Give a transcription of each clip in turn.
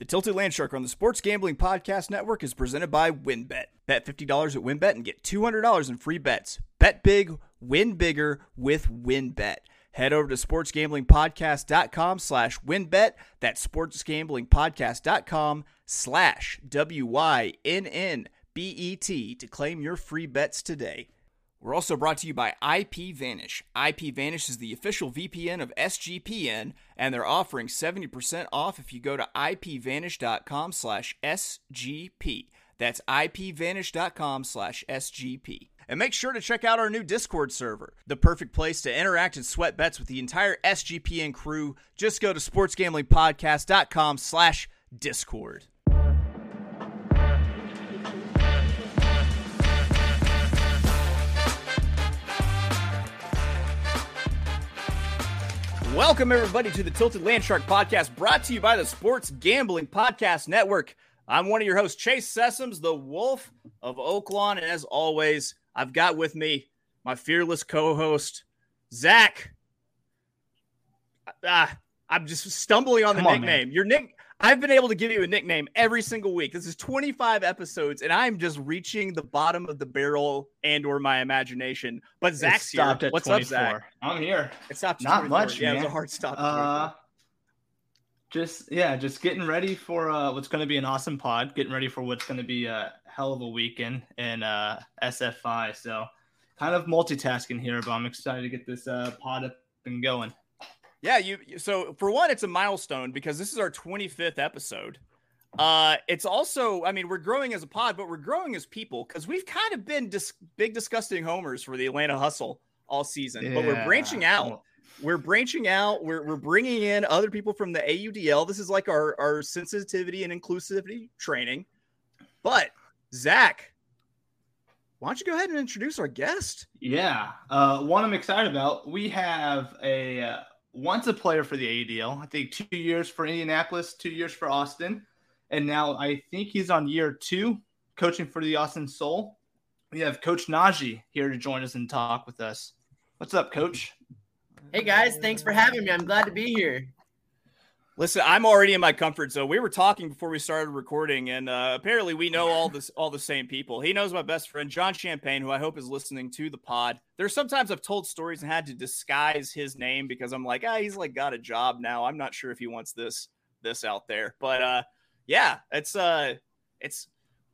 The Tilted Landshark on the Sports Gambling Podcast Network is presented by WynnBET. Bet $50 at WynnBET and get $200 in free bets. Bet big, win bigger with WynnBET. Head over to sportsgamblingpodcast.com slash wynnbet. That's sportsgamblingpodcast.com slash W-Y-N-N-B-E-T to claim your free bets today. We're also brought to you by IPVanish. IPVanish is the official VPN of SGPN, and they're offering 70% off if you go to ipvanish.com slash SGP. That's ipvanish.com slash SGP. And make sure to check out our new Discord server, the perfect place to interact and sweat bets with the entire SGPN crew. Just go to sportsgamblingpodcast.com slash Discord. Welcome, everybody, to the Tilted Landshark podcast brought to you by the Sports Gambling Podcast Network. I'm one of your hosts, Chase Sessoms, the Wolf of Oaklawn. And as always, I've got with me my fearless co host, Zack. Ah, I'm just stumbling on the Come nickname. man. Your nick. I've been able to give you a nickname every single week. This is 25 episodes, and I'm just reaching the bottom of the barrel and/or my imagination. But Zack's It stopped here. at What's 24. up, Zack? I'm here. It stopped. Not 24. much, Yeah, it was a hard stop. Uh, just yeah, just getting ready for uh, what's going to be an awesome pod. Getting ready for what's going to be a hell of a weekend in uh, SFI. So kind of multitasking here, but I'm excited to get this uh, pod up and going. Yeah, you. you- So for one, it's a milestone because this is our 25th episode. Uh, it's also, I mean, we're growing as a pod, but we're growing as people because we've kind of been dis- big disgusting homers for the Atlanta Hustle all season. But we're branching out. We're branching out. We're we're bringing in other people from the AUDL. This is like our our sensitivity and inclusivity training. But Zack, why don't you go ahead and introduce our guest? Yeah, uh, one I'm excited about. We have a uh, once a player for the AUDL. I think two years for Indianapolis, two years for Austin, and now I think he's on year two coaching for the Austin Sol. We have Coach Naji here to join us and talk with us. What's up, Coach? Hey guys, thanks for having me. I'm glad to be here. Listen, I'm already in my comfort zone. We were talking before we started recording, and uh, apparently we know all this, all the same people. He knows my best friend John Champagne, who I hope is listening to the pod. There's sometimes I've told stories and had to disguise his name because I'm like, ah, he's like got a job now. I'm not sure if he wants this this out there, but uh, yeah, it's uh, it's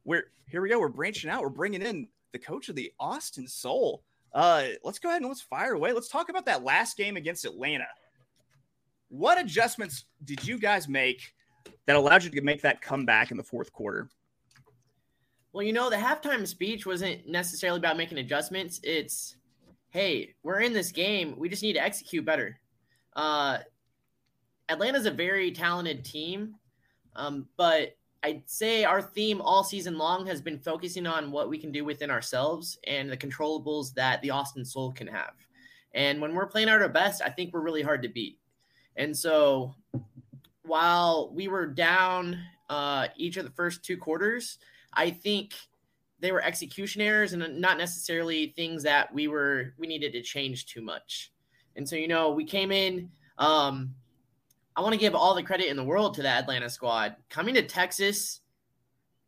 we're here we go. We're branching out. We're bringing in the coach of the Austin Sol. Uh, let's go ahead and let's fire away. Let's talk about that last game against Atlanta what adjustments did you guys make that allowed you to make that comeback in the fourth quarter? Well, you know, the halftime speech wasn't necessarily about making adjustments. It's, hey, we're in this game. We just need to execute better. Uh, Atlanta's a very talented team, um, but I'd say our theme all season long has been focusing on what we can do within ourselves and the controllables that the Austin Sol can have. And when we're playing at our best, I think we're really hard to beat. And so while we were down uh, each of the first two quarters, I think they were execution errors and not necessarily things that we were we needed to change too much. And so you know we came in. Um, I want to give all the credit in the world to that Atlanta squad. Coming to Texas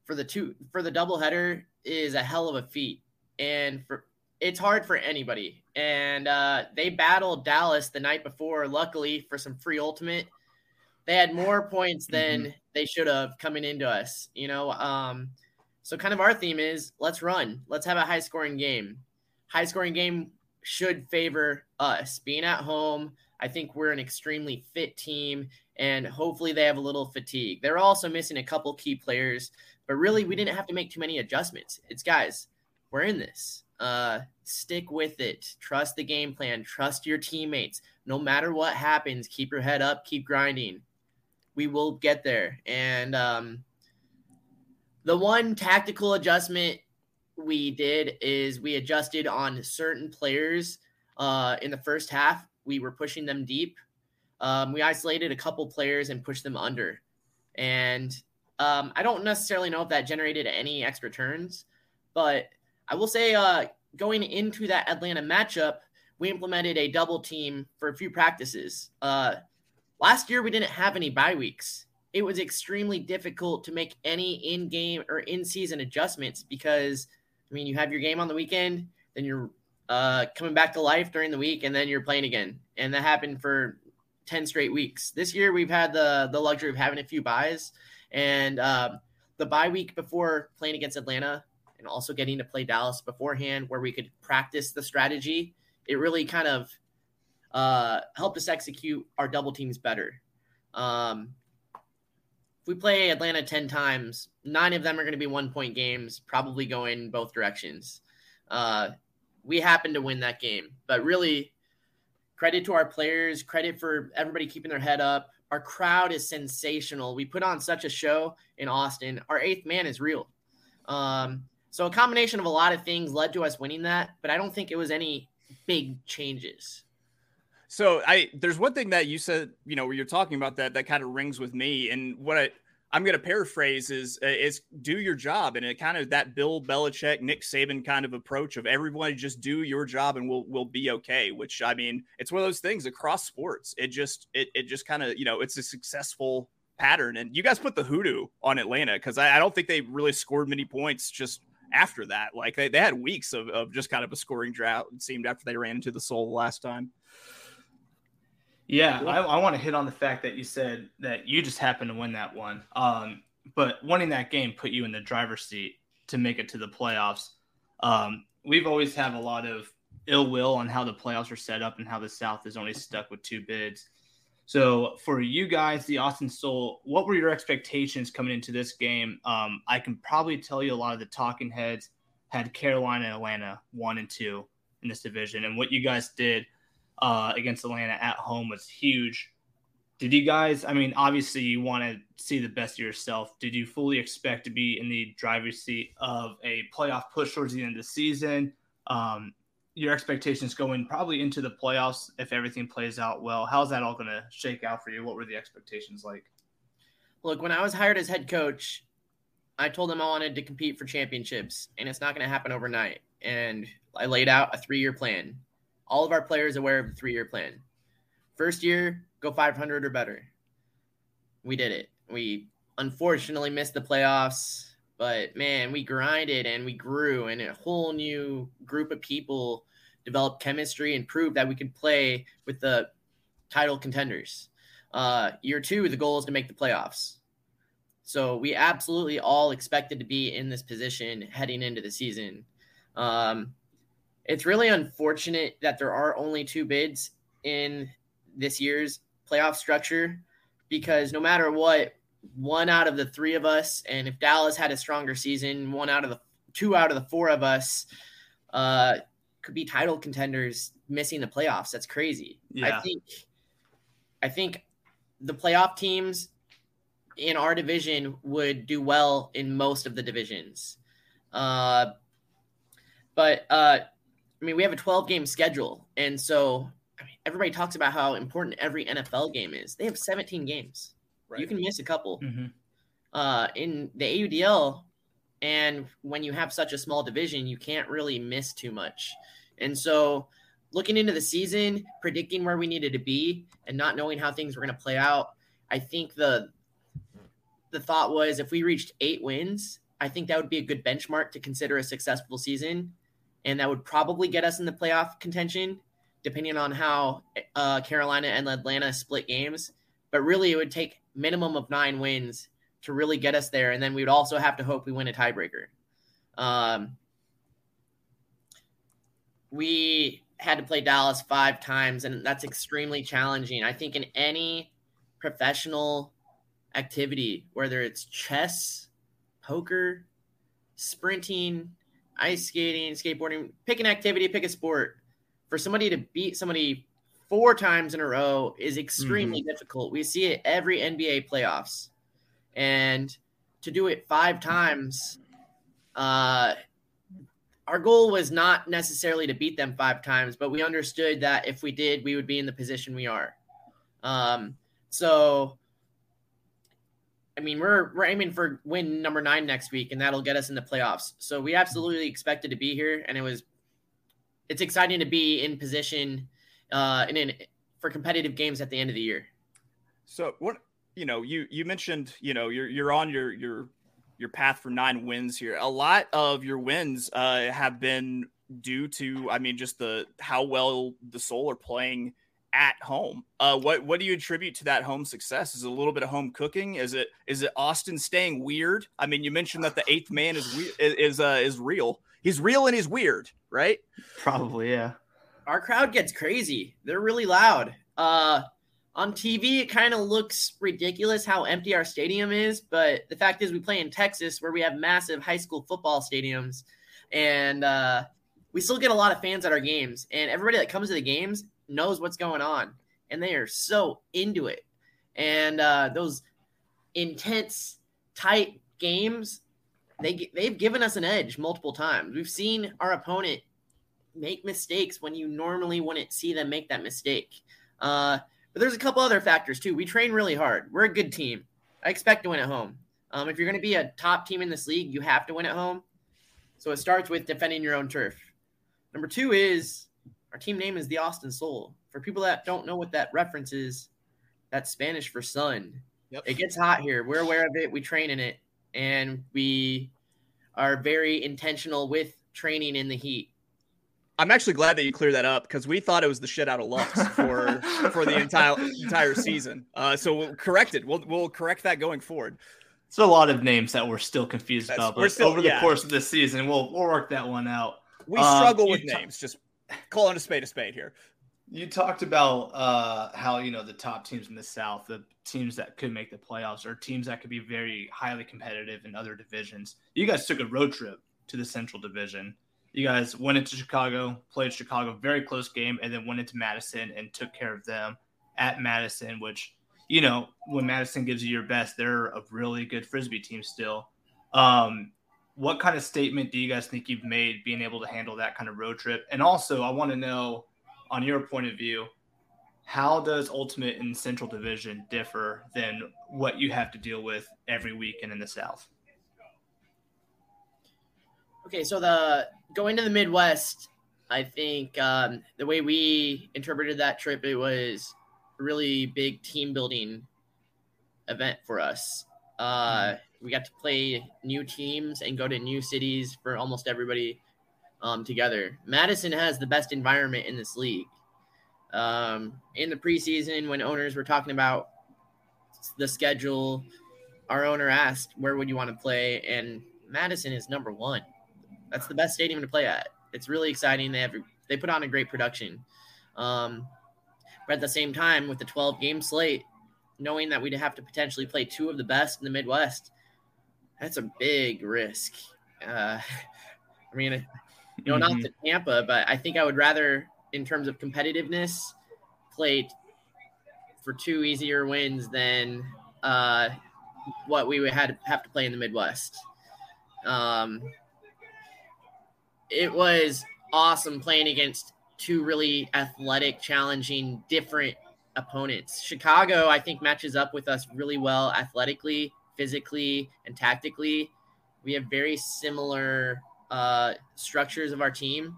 for the two for the doubleheader is a hell of a feat, and for it's hard for anybody. And uh, they battled Dallas the night before. Luckily for some free ultimate, they had more points than they should have coming into us. You know, um, so kind of our theme is let's run, let's have a high scoring game. High scoring game should favor us being at home. I think we're an extremely fit team, and hopefully they have a little fatigue. They're also missing a couple key players, but really we didn't have to make too many adjustments. It's guys, we're in this. Uh, stick with it. Trust the game plan. Trust your teammates. No matter what happens, keep your head up. Keep grinding. We will get there. And um, the one tactical adjustment we did is we adjusted on certain players uh, in the first half. We were pushing them deep. Um, we isolated a couple players and pushed them under. And um, I don't necessarily know if that generated any extra turns, but I will say uh, going into that Atlanta matchup, we implemented a double team for a few practices. Uh, last year, we didn't have any bye weeks. it was extremely difficult to make any in-game or in-season adjustments because I mean you have your game on the weekend, then you're uh, coming back to life during the week, and then you're playing again, and that happened for ten straight weeks. This year we've had the the luxury of having a few buys, and uh, the bye week before playing against Atlanta, and also getting to play Dallas beforehand, where we could practice the strategy. It really kind of uh, helped us execute our double teams better. Um, if we play Atlanta 10 times, nine of them are going to be one point games, probably going both directions. Uh, we happened to win that game, but really, credit to our players, credit for everybody keeping their head up. Our crowd is sensational. We put on such a show in Austin. Our eighth man is real. Um, so a combination of a lot of things led to us winning that, but I don't think it was any big changes. So I there's one thing that you said, you know, where you're talking about that that kind of rings with me, and what I I'm going to paraphrase is uh, is do your job, and it kind of that Bill Belichick, Nick Saban kind of approach of everyone just do your job and we'll we'll be okay. Which I mean, it's one of those things across sports. It just it it just kind of you know it's a successful pattern, and you guys put the hoodoo on Atlanta because I, I don't think they really scored many points just after that. Like they, they had weeks of, of just kind of a scoring drought. It seemed after they ran into the Sol last time. Yeah, I, I want to hit on the fact that you said that you just happened to win that one. Um, but winning that game put you in the driver's seat to make it to the playoffs. Um, we've always had a lot of ill will on how the playoffs are set up and how the South is only stuck with two bids. So for you guys, the Austin Sol, what were your expectations coming into this game? Um, I can probably tell you a lot of the talking heads had Carolina and Atlanta one and two in this division, and what you guys did – uh, against Atlanta at home was huge. Did you guys? I mean, obviously, you want to see the best of yourself. Did you fully expect to be in the driver's seat of a playoff push towards the end of the season? Um, your expectations going probably into the playoffs if everything plays out well. How's that all going to shake out for you? What were the expectations like? Look, when I was hired as head coach, I told them I wanted to compete for championships, and it's not going to happen overnight. And I laid out a three year plan all of our players aware of the three year plan. First year, go 500 or better. We did it. We unfortunately missed the playoffs, but man, we grinded and we grew, and a whole new group of people developed chemistry and proved that we could play with the title contenders. Uh, year two, the goal is to make the playoffs. So we absolutely all expected to be in this position heading into the season. Um, it's really unfortunate that there are only two bids in this year's playoff structure because no matter what, one out of the three of us, and if Dallas had a stronger season, one out of the two out of the four of us uh, could be title contenders missing the playoffs. That's crazy. Yeah. I think I think the playoff teams in our division would do well in most of the divisions. Uh, but uh, I mean, we have a 12 game schedule. And so I mean, everybody talks about how important every NFL game is. They have 17 games. Right. You can miss a couple. Mm-hmm. Uh, in the AUDL, and when you have such a small division, you can't really miss too much. And so, looking into the season, predicting where we needed to be, and not knowing how things were going to play out, I think the the thought was if we reached eight wins, I think that would be a good benchmark to consider a successful season and that would probably get us in the playoff contention, depending on how uh, Carolina and Atlanta split games. But really, it would take minimum of nine wins to really get us there, and then we would also have to hope we win a tiebreaker. Um, we had to play Dallas five times, and that's extremely challenging. I think in any professional activity, whether it's chess, poker, sprinting, ice skating, skateboarding, pick an activity, pick a sport. For somebody to beat somebody four times in a row is extremely mm-hmm. difficult. We see it every NBA playoffs. And to do it five times, uh, our goal was not necessarily to beat them five times, but we understood that if we did, we would be in the position we are. Um, so I mean, we're we're aiming for win number nine next week, and that'll get us in the playoffs. So we absolutely expected to be here, and it was it's exciting to be in position uh, in, in for competitive games at the end of the year. So what you know, you you mentioned, you know, you're you're on your your your path for nine wins here. A lot of your wins uh, have been due to, I mean, just the how well the Sol are playing at home. Uh, what what do you attribute to that home success? Is it a little bit of home cooking? Is it is it Austin staying weird? I mean, you mentioned that the eighth man is we- is uh, is real. He's real and he's weird, right? Probably, yeah. Our crowd gets crazy. They're really loud. Uh, on TV, it kind of looks ridiculous how empty our stadium is, but the fact is, we play in Texas where we have massive high school football stadiums, and uh, we still get a lot of fans at our games. And everybody that comes to the games knows what's going on, and they are so into it. And uh, those intense, tight games, they they've given us an edge multiple times. We've seen our opponent make mistakes when you normally wouldn't see them make that mistake. Uh, but there's a couple other factors too. We train really hard. We're a good team. I expect to win at home. Um, if you're going to be a top team in this league, you have to win at home. So it starts with defending your own turf. Number two is our team name is the Austin Sol. For people that don't know what that reference is, that's Spanish for sun. Yep. It gets hot here. We're aware of it. We train in it, and we are very intentional with training in the heat. I'm actually glad that you cleared that up because we thought it was the shit out of Lux for for the entire entire season. Uh, so we'll correct it. We'll we'll correct that going forward. It's a lot of names that we're still confused That's, about, but still, over the yeah. course of this season, we'll we'll work that one out. We um, struggle with names. Just calling a spade a spade here. You talked about uh, how you know the top teams in the South, the teams that could make the playoffs, or teams that could be very highly competitive in other divisions. You guys took a road trip to the Central Division. You guys went into Chicago, played Chicago, very close game, and then went into Madison and took care of them at Madison, which you know when Madison gives you your best, they're a really good frisbee team still. Um, what kind of statement do you guys think you've made being able to handle that kind of road trip? And also, I want to know, on your point of view, how does Ultimate in Central Division differ than what you have to deal with every weekend in the South? Okay, so the going to the Midwest, I think um, the way we interpreted that trip, it was a really big team building event for us. Uh, mm-hmm we got to play new teams and go to new cities for almost everybody um, together. Madison has the best environment in this league. Um, in the preseason, when owners were talking about the schedule, our owner asked, "Where would you want to play?" And Madison is number one. That's the best stadium to play at. It's really exciting. They have they put on a great production. Um, but at the same time, with the 12 game slate, knowing that we'd have to potentially play two of the best in the Midwest, that's a big risk. Uh, I mean, you know, mm-hmm. not to Tampa, but I think I would rather, in terms of competitiveness, play for two easier wins than uh, what we would have have to play in the Midwest. Um, it was awesome playing against two really athletic, challenging, different opponents. Chicago, I think, matches up with us really well athletically physically and tactically. We have very similar uh, structures of our team,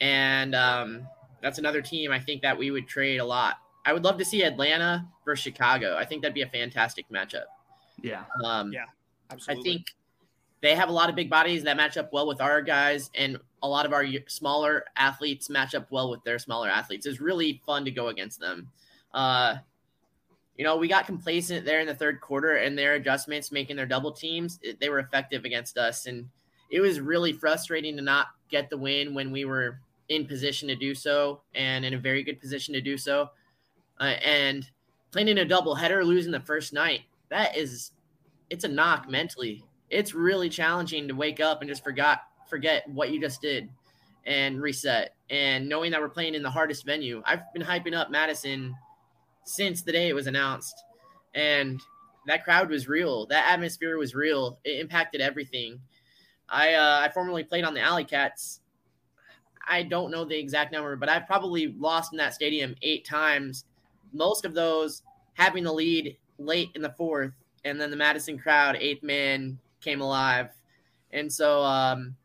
and um, that's another team I think that we would trade a lot. I would love to see Atlanta versus Chicago. I think that'd be a fantastic matchup. Yeah. Um, yeah. Absolutely. I think they have a lot of big bodies that match up well with our guys, and a lot of our smaller athletes match up well with their smaller athletes. It's really fun to go against them. Uh, you know, we got complacent there in the third quarter and their adjustments, making their double teams, they were effective against us. And it was really frustrating to not get the win when we were in position to do so and in a very good position to do so. Uh, and playing in a double header, losing the first night, that is, it's a knock mentally. It's really challenging to wake up and just forgot forget what you just did and reset. And knowing that we're playing in the hardest venue, I've been hyping up Madison since the day it was announced. And that crowd was real. That atmosphere was real. It impacted everything. I uh, I formerly played on the Alley Cats. I don't know the exact number, but I've probably lost in that stadium eight times. Most of those having the lead late in the fourth, and then the Madison crowd, eighth man, came alive. And so, um,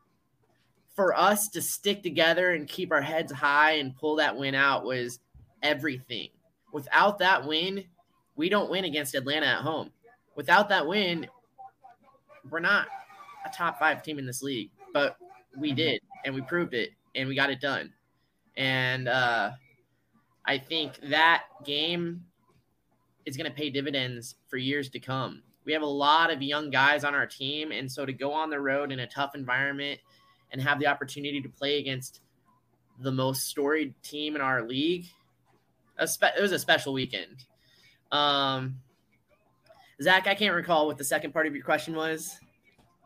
for us to stick together and keep our heads high and pull that win out was everything without that win, we don't win against Atlanta at home. Without that win, we're not a top five team in this league, but we did, and we proved it, and we got it done. And uh, I think that game is going to pay dividends for years to come. We have a lot of young guys on our team, and so to go on the road in a tough environment and have the opportunity to play against the most storied team in our league, it was a special weekend. Um, Zack, I can't recall what the second part of your question was.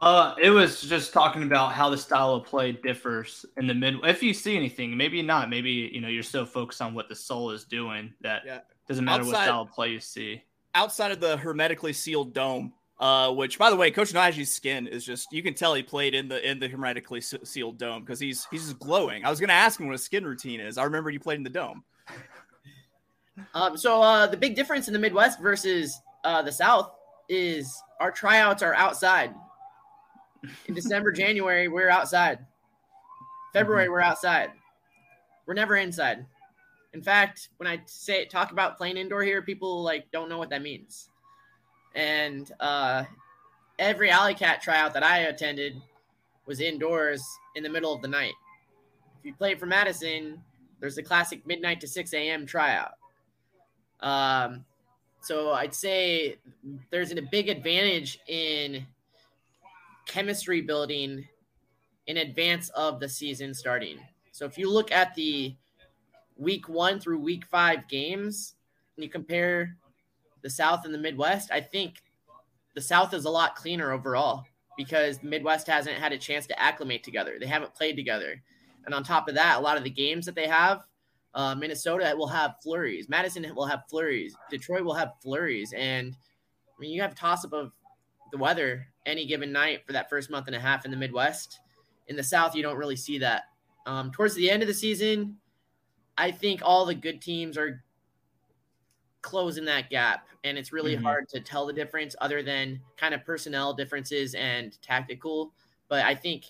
Uh, it was just talking about how the style of play differs in the mid. If you see anything, maybe not. Maybe you know you're so focused on what the Sol is doing that yeah. doesn't matter outside, what style of play you see. Outside of the hermetically sealed dome, uh, which by the way, Coach Naji's skin is just you can tell he played in the in the hermetically sealed dome because he's he's just glowing. I was gonna ask him what his skin routine is. I remember you played in the dome. Um, so uh, the big difference in the Midwest versus uh, the South is our tryouts are outside. In December, January, we're outside. February, mm-hmm. we're outside. We're never inside. In fact, when I say talk about playing indoor here, people like don't know what that means. And uh, every Alley Cat tryout that I attended was indoors in the middle of the night. If you play for Madison, there's the classic midnight to 6 a.m. tryout. Um, so I'd say there's a big advantage in chemistry building in advance of the season starting. So if you look at the week one through week five games and you compare the South and the Midwest, I think the South is a lot cleaner overall because the Midwest hasn't had a chance to acclimate together. They haven't played together. And on top of that, a lot of the games that they have uh, Minnesota will have flurries. Madison will have flurries. Detroit will have flurries. And I mean, you have toss up of the weather any given night for that first month and a half in the Midwest. In the South, you don't really see that. Um, towards the end of the season, I think all the good teams are closing that gap. And it's really mm-hmm. hard to tell the difference other than kind of personnel differences and tactical. But I think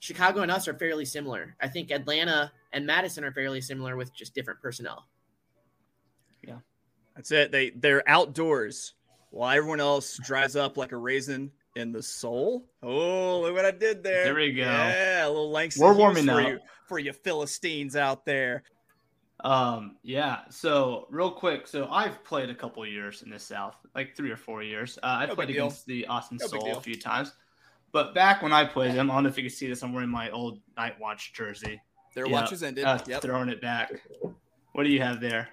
Chicago and us are fairly similar. I think Atlanta and Madison are fairly similar with just different personnel. Yeah. That's it. They they're outdoors while everyone else dries up like a raisin in the soul. Oh, look what I did there. There we go. Yeah, a little Langston. We're warming up you, for you Philistines out there. Um, yeah. So real quick, so I've played a couple years in the South, like three or four years. Uh, I no played against the Austin no Sol a few times. But back when I played them, I don't know if you can see this. I'm wearing my old Night Watch jersey. Their yep. watches ended. Uh, yep. Throwing it back. What do you have there?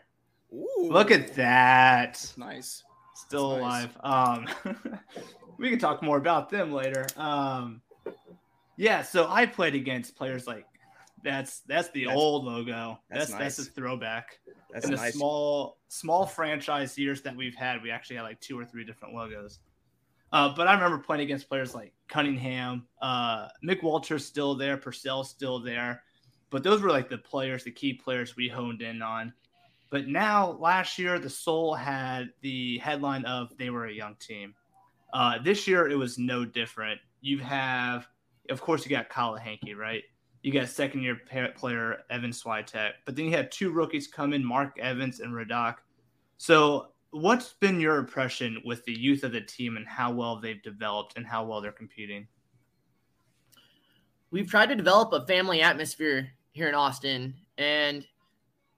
Ooh, Look at that. Nice. Still That's alive. Nice. Um, we can talk more about them later. Um, yeah. So I played against players like that's that's the that's, old logo. That's that's, nice. that's a throwback. That's In the nice. small small franchise years that we've had, we actually had like two or three different logos. Uh, but I remember playing against players like Cunningham, uh, Mick Walter's still there, Purcell's still there. But those were like the players, the key players we honed in on. But now, last year, the Sol had the headline of they were a young team. Uh, this year, it was no different. You have, of course, you got Kyle Henke, right? You got second year player Evan Switek, but then you had two rookies come in, Mark Evans and Radak. So what's been your impression with the youth of the team and how well they've developed and how well they're competing? We've tried to develop a family atmosphere here in Austin and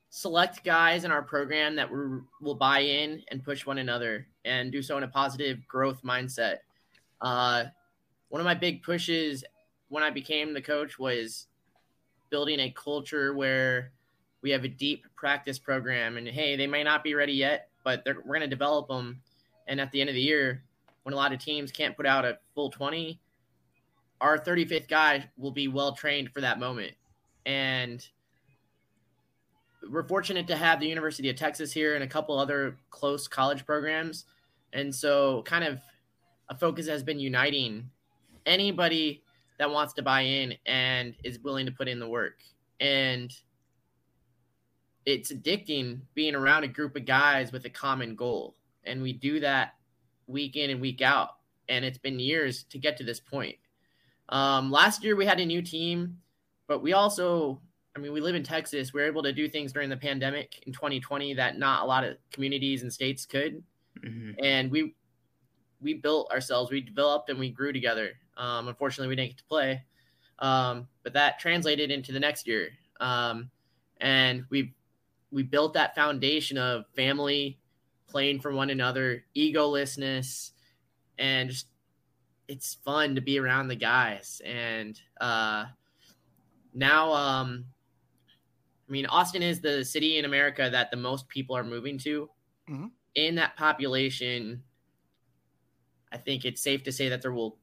select guys in our program that we will buy in and push one another and do so in a positive growth mindset. Uh, one of my big pushes when I became the coach was building a culture where we have a deep practice program and hey, they may not be ready yet, but we're going to develop them. And at the end of the year, when a lot of teams can't put out a full 20, our 35th guy will be well trained for that moment. And we're fortunate to have the University of Texas here and a couple other close college programs. And so, kind of a focus has been uniting anybody that wants to buy in and is willing to put in the work. And it's addicting being around a group of guys with a common goal. And we do that week in and week out. And it's been years to get to this point. Um, last year we had a new team, but we also, I mean, we live in Texas. We are able to do things during the pandemic in 2020 that not a lot of communities and states could. mm-hmm. and we we built ourselves. We developed and we grew together. Um, unfortunately, we didn't get to play, um, but that translated into the next year, um, and we we built that foundation of family, playing for one another, egolessness, and just it's fun to be around the guys. And uh, now, um, I mean, Austin is the city in America that the most people are moving to. Mm-hmm. In that population, I think it's safe to say that there will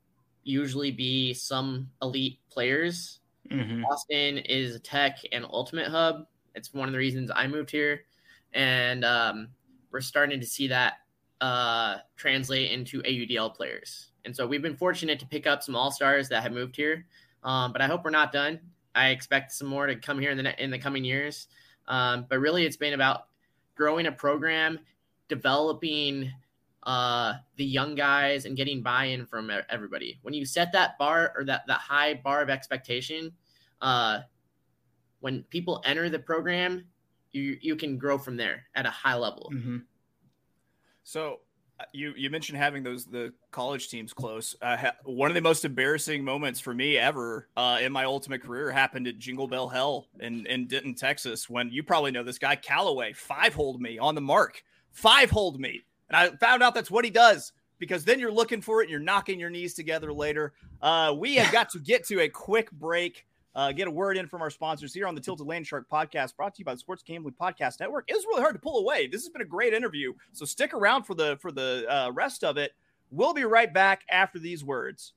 usually be some elite players. Mm-hmm. Austin is a tech and ultimate hub. It's one of the reasons I moved here. And um, we're starting to see that uh, translate into AUDL players. And so we've been fortunate to pick up some all stars that have moved here. Um, but I hope we're not done. I expect some more to come here in the in the coming years. Um, but really, it's been about growing a program, developing uh, the young guys, and getting buy-in from everybody. When you set that bar or that that high bar of expectation, uh, when people enter the program, you you can grow from there at a high level. Mm-hmm. So uh, you you mentioned having those the college teams close. Uh, ha- one of the most embarrassing moments for me ever uh, in my ultimate career happened at Jingle Bell Hell in in Denton, Texas. When you probably know this guy Callaway five hold me on the mark, five hold me, and I found out that's what he does because then you're looking for it and you're knocking your knees together later. Uh, we have got to get to a quick break uh, get a word in from our sponsors here on the Tilted Landshark podcast, brought to you by the Sports Gambling Podcast Network. It was really hard to pull away. This has been a great interview, so stick around for the for the uh, rest of it. We'll be right back after these words.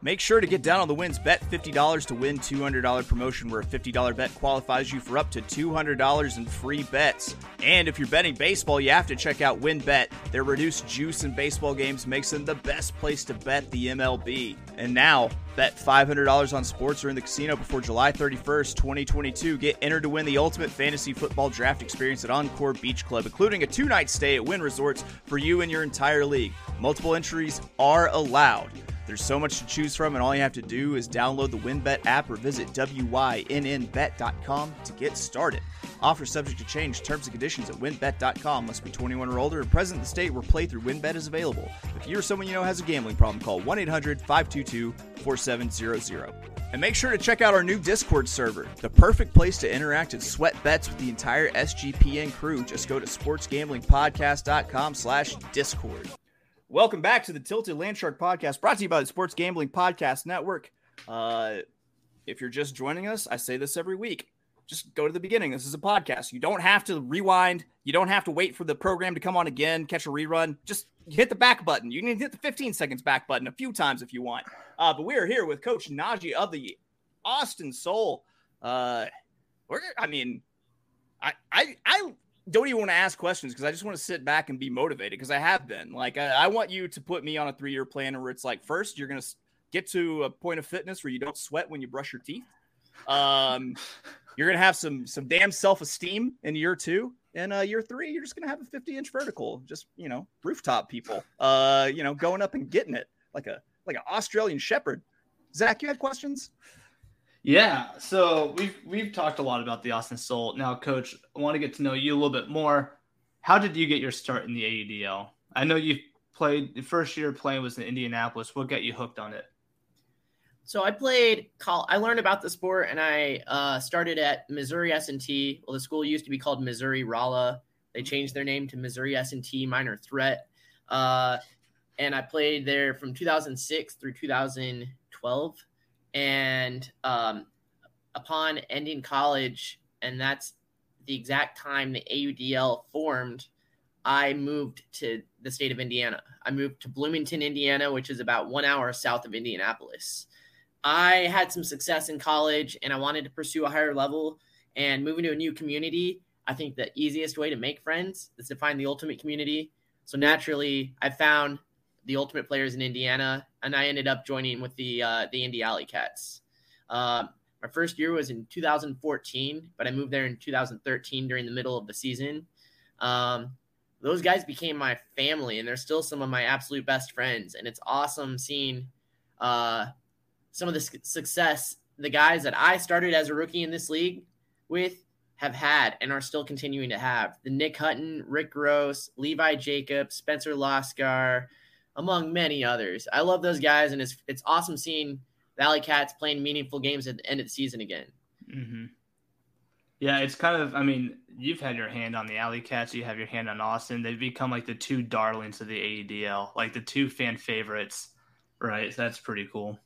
Make sure to get down on the wins. Bet $50 to win $200 promotion where a $50 bet qualifies you for up to $200 in free bets. And if you're betting baseball, you have to check out WynnBET. Their reduced juice in baseball games makes them the best place to bet the MLB. And now, bet $500 on sports or in the casino before July 31st, 2022. Get entered to win the ultimate fantasy football draft experience at Encore Beach Club, including a two-night stay at Wynn Resorts for you and your entire league. Multiple entries are allowed. There's so much to choose from, and all you have to do is download the WynnBET app or visit WYNNBet.com to get started. Offer subject to change. Terms and conditions at wynnbet.com. Must be 21 or older and present in the state where playthrough WynnBET is available. If you or someone you know has a gambling problem, call 1 800 522 4700. And make sure to check out our new Discord server, the perfect place to interact and sweat bets with the entire SGPN crew. Just go to sportsgamblingpodcast.com slash discord. Welcome back to the Tilted Landshark podcast, brought to you by the Sports Gambling Podcast Network. Uh, if you're just joining us, I say this every week. Just go to the beginning. This is a podcast. You don't have to rewind. You don't have to wait for the program to come on again, catch a rerun. Just hit the back button. You can hit the 15 seconds back button a few times if you want. Uh, but we are here with Coach Naji of the Austin Soul. Uh, we're, I mean, I, I, I don't even want to ask questions because I just want to sit back and be motivated because I have been. Like, I, I, want you to put me on a three year plan where it's like, first, you're going to get to a point of fitness where you don't sweat when you brush your teeth. Um, you're going to have some some damn self esteem in year two. And uh, year three, you're just going to have a 50 inch vertical, just, you know, rooftop people, uh, you know, going up and getting it like a like an Australian shepherd. Zack, you had questions? Yeah, so we've we've talked a lot about the Austin Sol. Now, Coach, I want to get to know you a little bit more. How did you get your start in the AUDL? I know you played the first year playing was in Indianapolis. What got you hooked on it? So I played. I learned about the sport, and I uh, started at Missouri S&T. Well, the school used to be called Missouri Rolla. They changed their name to Missouri S&T Miner Threat, uh, and I played there from 2006 through 2012 and um, upon ending college, and that's the exact time the AUDL formed, I moved to the state of Indiana. I moved to Bloomington, Indiana, which is about one hour south of Indianapolis. I had some success in college and I wanted to pursue a higher level and moving to a new community. I think the easiest way to make friends is to find the ultimate community. So naturally, I found the ultimate players in Indiana, and I ended up joining with the uh, the Indy Alley Cats. Uh, my first year was in 2014, but I moved there in 2013 during the middle of the season. Um, those guys became my family, and they're still some of my absolute best friends. And it's awesome seeing uh, some of the success the guys that I started as a rookie in this league with have had and are still continuing to have. The Nick Hutton, Rick Gross, Levi Jacobs, Spencer Loskar, among many others. I love those guys, and it's it's awesome seeing Valley Cats playing meaningful games at the end of the season again. Mm-hmm. Yeah, it's kind of. I mean, you've had your hand on the Alley Cats. You have your hand on Austin. They've become like the two darlings of the AUDL, like the two fan favorites, right? So that's pretty cool.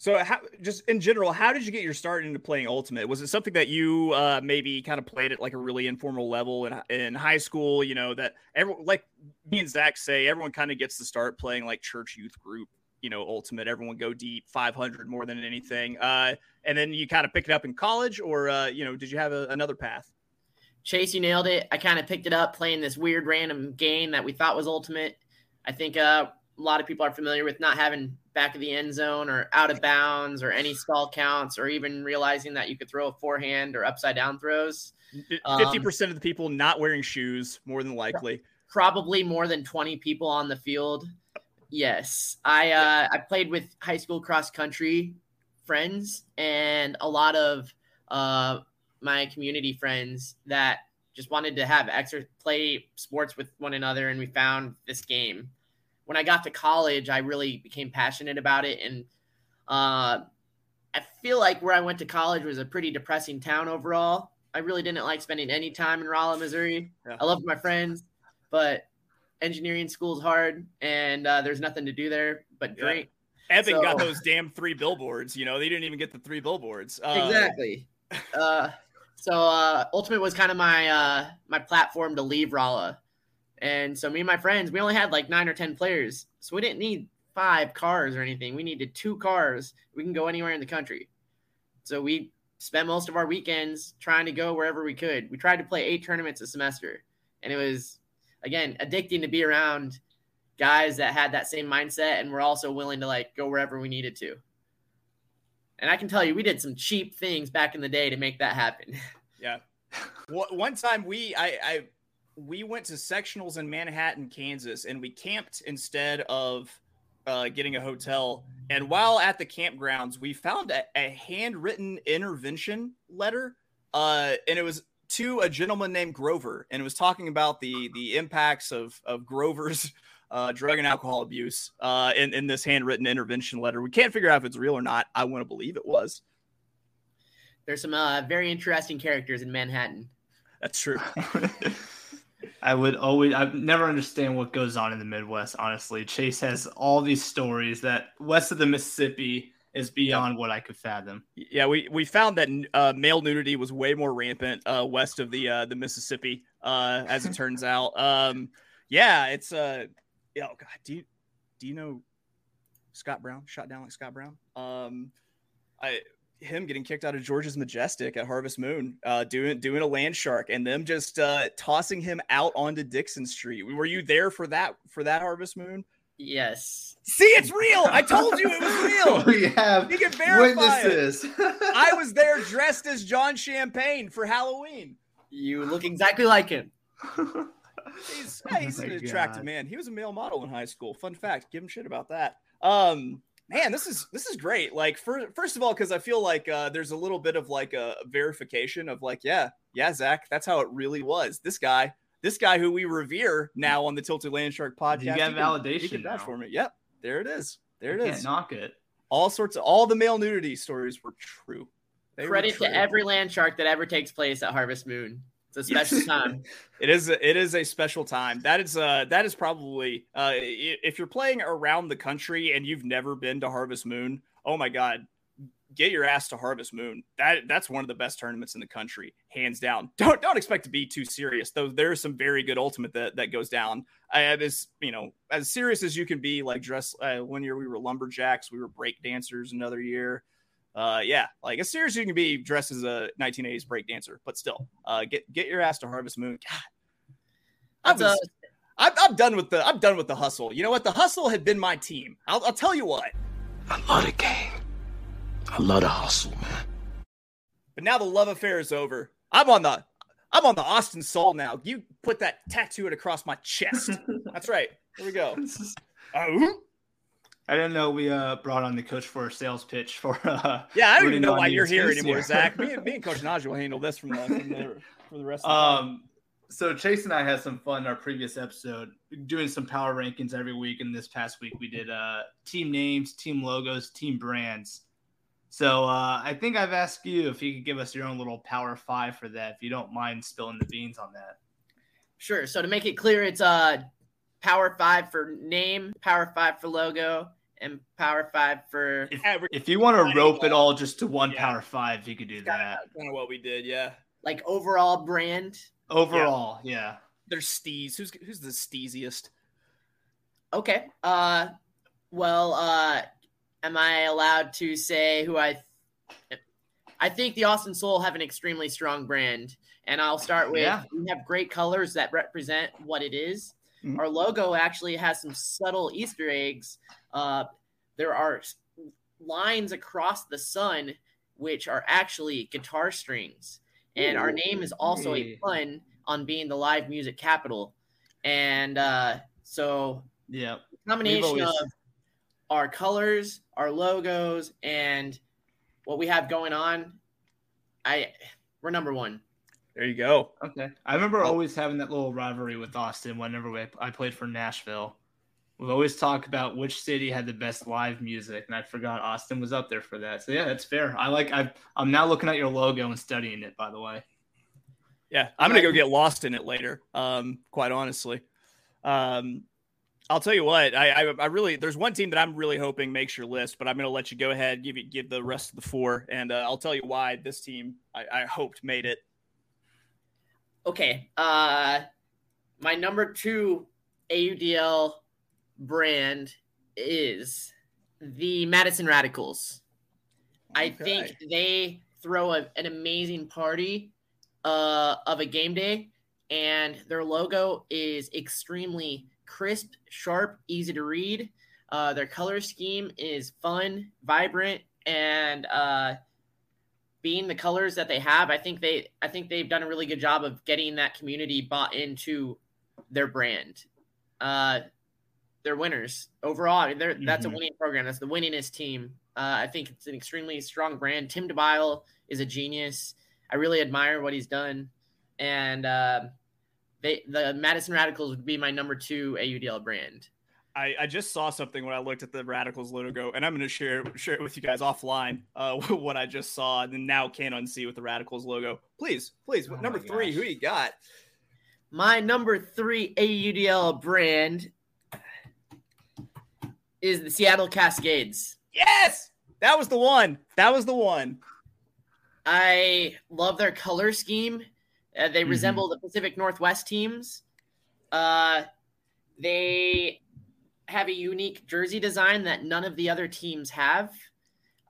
So, how, just in general, how did you get your start into playing Ultimate? Was it something that you uh, maybe kind of played at like a really informal level in, in high school? You know that everyone, like me and Zack say, everyone kind of gets to start playing like church youth group. You know, Ultimate. Everyone go deep, five hundred more than anything. Uh, and then you kind of pick it up in college, or uh, you know, did you have a, another path? Chase, you nailed it. I kind of picked it up playing this weird random game that we thought was Ultimate. I think uh, a lot of people are familiar with not having back of the end zone or out of bounds or any stall counts or even realizing that you could throw a forehand or upside down throws. Fifty um, percent of the people not wearing shoes, more than likely. Probably more than twenty people on the field. Yes, I uh, I played with high school cross country friends and a lot of uh, my community friends that just wanted to have extra play sports with one another, and we found this game when I got to college, I really became passionate about it. And uh, I feel like where I went to college was a pretty depressing town overall. I really didn't like spending any time in Rolla, Missouri. Yeah. I loved my friends, but engineering school's hard and uh, there's nothing to do there but yeah. drink. Evan so, got those damn three billboards. You know, they didn't even get the three billboards. Uh, exactly. uh, so uh, Ultimate was kind of my uh, my platform to leave Rolla and so me and my friends, we only had like nine or 10 players. So we didn't need five cars or anything. We needed two cars. We can go anywhere in the country. So we spent most of our weekends trying to go wherever we could. We tried to play eight tournaments a semester. And it was, again, addicting to be around guys that had that same mindset and were also willing to like go wherever we needed to. And I can tell you, we did some cheap things back in the day to make that happen. Yeah. One time we, I, I, we went to sectionals in Manhattan, Kansas, and we camped instead of uh, getting a hotel. And while at the campgrounds, we found a, a handwritten intervention letter, uh, and it was to a gentleman named Grover, and it was talking about the the impacts of of Grover's uh, drug and alcohol abuse uh, in in this handwritten intervention letter. We can't figure out if it's real or not. I want to believe it was. There's some uh, very interesting characters in Manhattan. That's true. I would always, I never understand what goes on in the Midwest. Honestly, Chase has all these stories that west of the Mississippi is beyond what I could fathom. Yeah, we we found that uh, male nudity was way more rampant uh, west of the uh, the Mississippi, uh, as it turns out. Um, yeah, it's uh, oh god, do you do you know Scott Brown shot down like Scott Brown? Um, I him getting kicked out of George's Majestic at Harvest Moon, uh, doing doing a land shark, and them just uh, tossing him out onto Dickson Street. Were you there for that for that Harvest Moon? Yes. See, it's real. I told you it was real. we have you can verify witnesses. I was there dressed as John Champagne for Halloween. You look exactly like him. he's, oh he's an attractive man. He was a male model in high school. Fun fact. Give him shit about that. Um, man this is this is great. Like for, first of all because i feel like uh, there's a little bit of like a verification of like yeah yeah zack that's how it really was. This guy this guy who we revere now on the tilted landshark podcast you got validation you that for me. Yep there it is. There it is. knock it. All sorts of all the male nudity stories were true. They credit were true. to every land shark that ever takes place at harvest moon a special time. it is. A, it is a special time. That is. Uh. That is probably. Uh. If you're playing around the country and you've never been to Harvest Moon, oh my God, get your ass to Harvest Moon. That that's one of the best tournaments in the country, hands down. Don't don't expect to be too serious though. There's some very good ultimate that that goes down. I have this, you know, as serious as you can be. Like dress. Uh, one year we were lumberjacks. We were break dancers. Another year uh, yeah, like as serious as you can be dressed as a 1980s breakdancer, but still, uh, get get your ass to Harvest Moon. God, I was, a- I'm, I'm done with the I'm done with the hustle. You know what? The hustle had been my team. I'll, I'll tell you what. I love the game. I love the hustle, man. But now the love affair is over. I'm on the I'm on the Austin Sol now. You put that tattoo it across my chest. That's right. Here we go. Uh, I didn't know we uh, brought on the coach for a sales pitch for. Uh, yeah, I don't even know why you're here anymore, Zack. Me, me and Coach Naji will handle this from the, from the for the rest. of the Um, so Chase and I had some fun in our previous episode, doing some power rankings every week. And this past week, we did uh, team names, team logos, team brands. So uh, I think I've asked you if you could give us your own little power five for that, if you don't mind spilling the beans on that. Sure. So to make it clear, it's uh Power Five for name, Power Five for logo, and Power Five for. If, Every- if you want to rope it all just to one Yeah. power five, you could do that. kind of what we did. Yeah. like overall brand. Overall, yeah. There's Steez. Who's who's the steeziest? Okay. Uh, well, uh, am I allowed to say who I? I think the Austin Sol have an extremely strong brand, and I'll start with Yeah. we have great colors that represent what it is. Mhm. Our logo actually has some subtle Easter eggs. Uh, there are lines across the sun which are actually guitar strings, and our name is also a pun on being the live music capital. And uh, so Yeah. combination always- of our colors, our logos, and what we have going on, I we're number one. There you go. Okay. I remember always having that little rivalry with Austin whenever we, I played for Nashville. We always talk about which city had the best live music, and I forgot Austin was up there for that. So yeah, that's fair. I like. I I'm now looking at your logo and studying it. By the way. Yeah, I'm gonna go get lost in it later. Um, quite honestly, um, I'll tell you what. I, I I really there's one team that I'm really hoping makes your list, but I'm gonna let you go ahead give you give the rest of the four, and uh, I'll tell you why this team I, I hoped made it. Okay. Uh my number two AUDL brand is the Madison Radicals. I think they throw a, an amazing party uh, of a game day, and their logo is extremely crisp, sharp, easy to read. Uh, their color scheme is fun, vibrant, and uh, being the colors that they have, I think they I think they've done a really good job of getting that community bought into their brand. Uh, they're winners overall. I mean, they're, That's a Mhm. winning program. That's the winningest team. Uh, I think it's an extremely strong brand. Tim DeByl is a genius. I really admire what he's done, and um they the Madison Radicals would be my number two AUDL brand. I, I just saw something when I looked at the Radicals logo, and I'm going to share share it with you guys offline. Uh, what I just saw, and now can't unsee with the Radicals logo. Please, please, Oh number three, gosh. who you got? My number three AUDL brand is the Seattle Cascades. Yes, that was the one. That was the one. I love their color scheme. Uh, they Mhm. resemble the Pacific Northwest teams. Uh, they have a unique jersey design that none of the other teams have.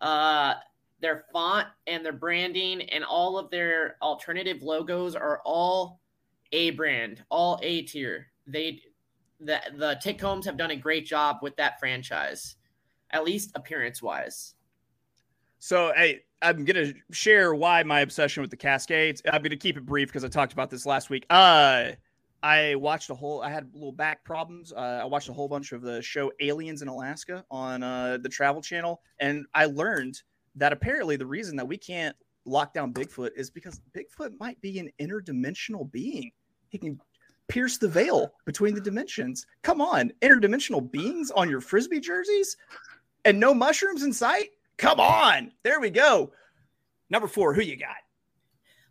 Uh, their font and their branding and all of their alternative logos are all A brand, all A tier. They the the Tickcombs have done a great job with that franchise, at least appearance wise. So, hey, I'm gonna share why my obsession with the Cascades. I'm gonna keep it brief because I talked about this last week. Uh, I watched a whole. I had little back problems. Uh, I watched a whole bunch of the show Aliens in Alaska on uh, the Travel Channel, and I learned that apparently the reason that we can't lock down Bigfoot is because Bigfoot might be an interdimensional being. He can pierce the veil between the dimensions. Come on, interdimensional beings on your frisbee jerseys, and no mushrooms in sight. Come on. There we go. Number four, who you got?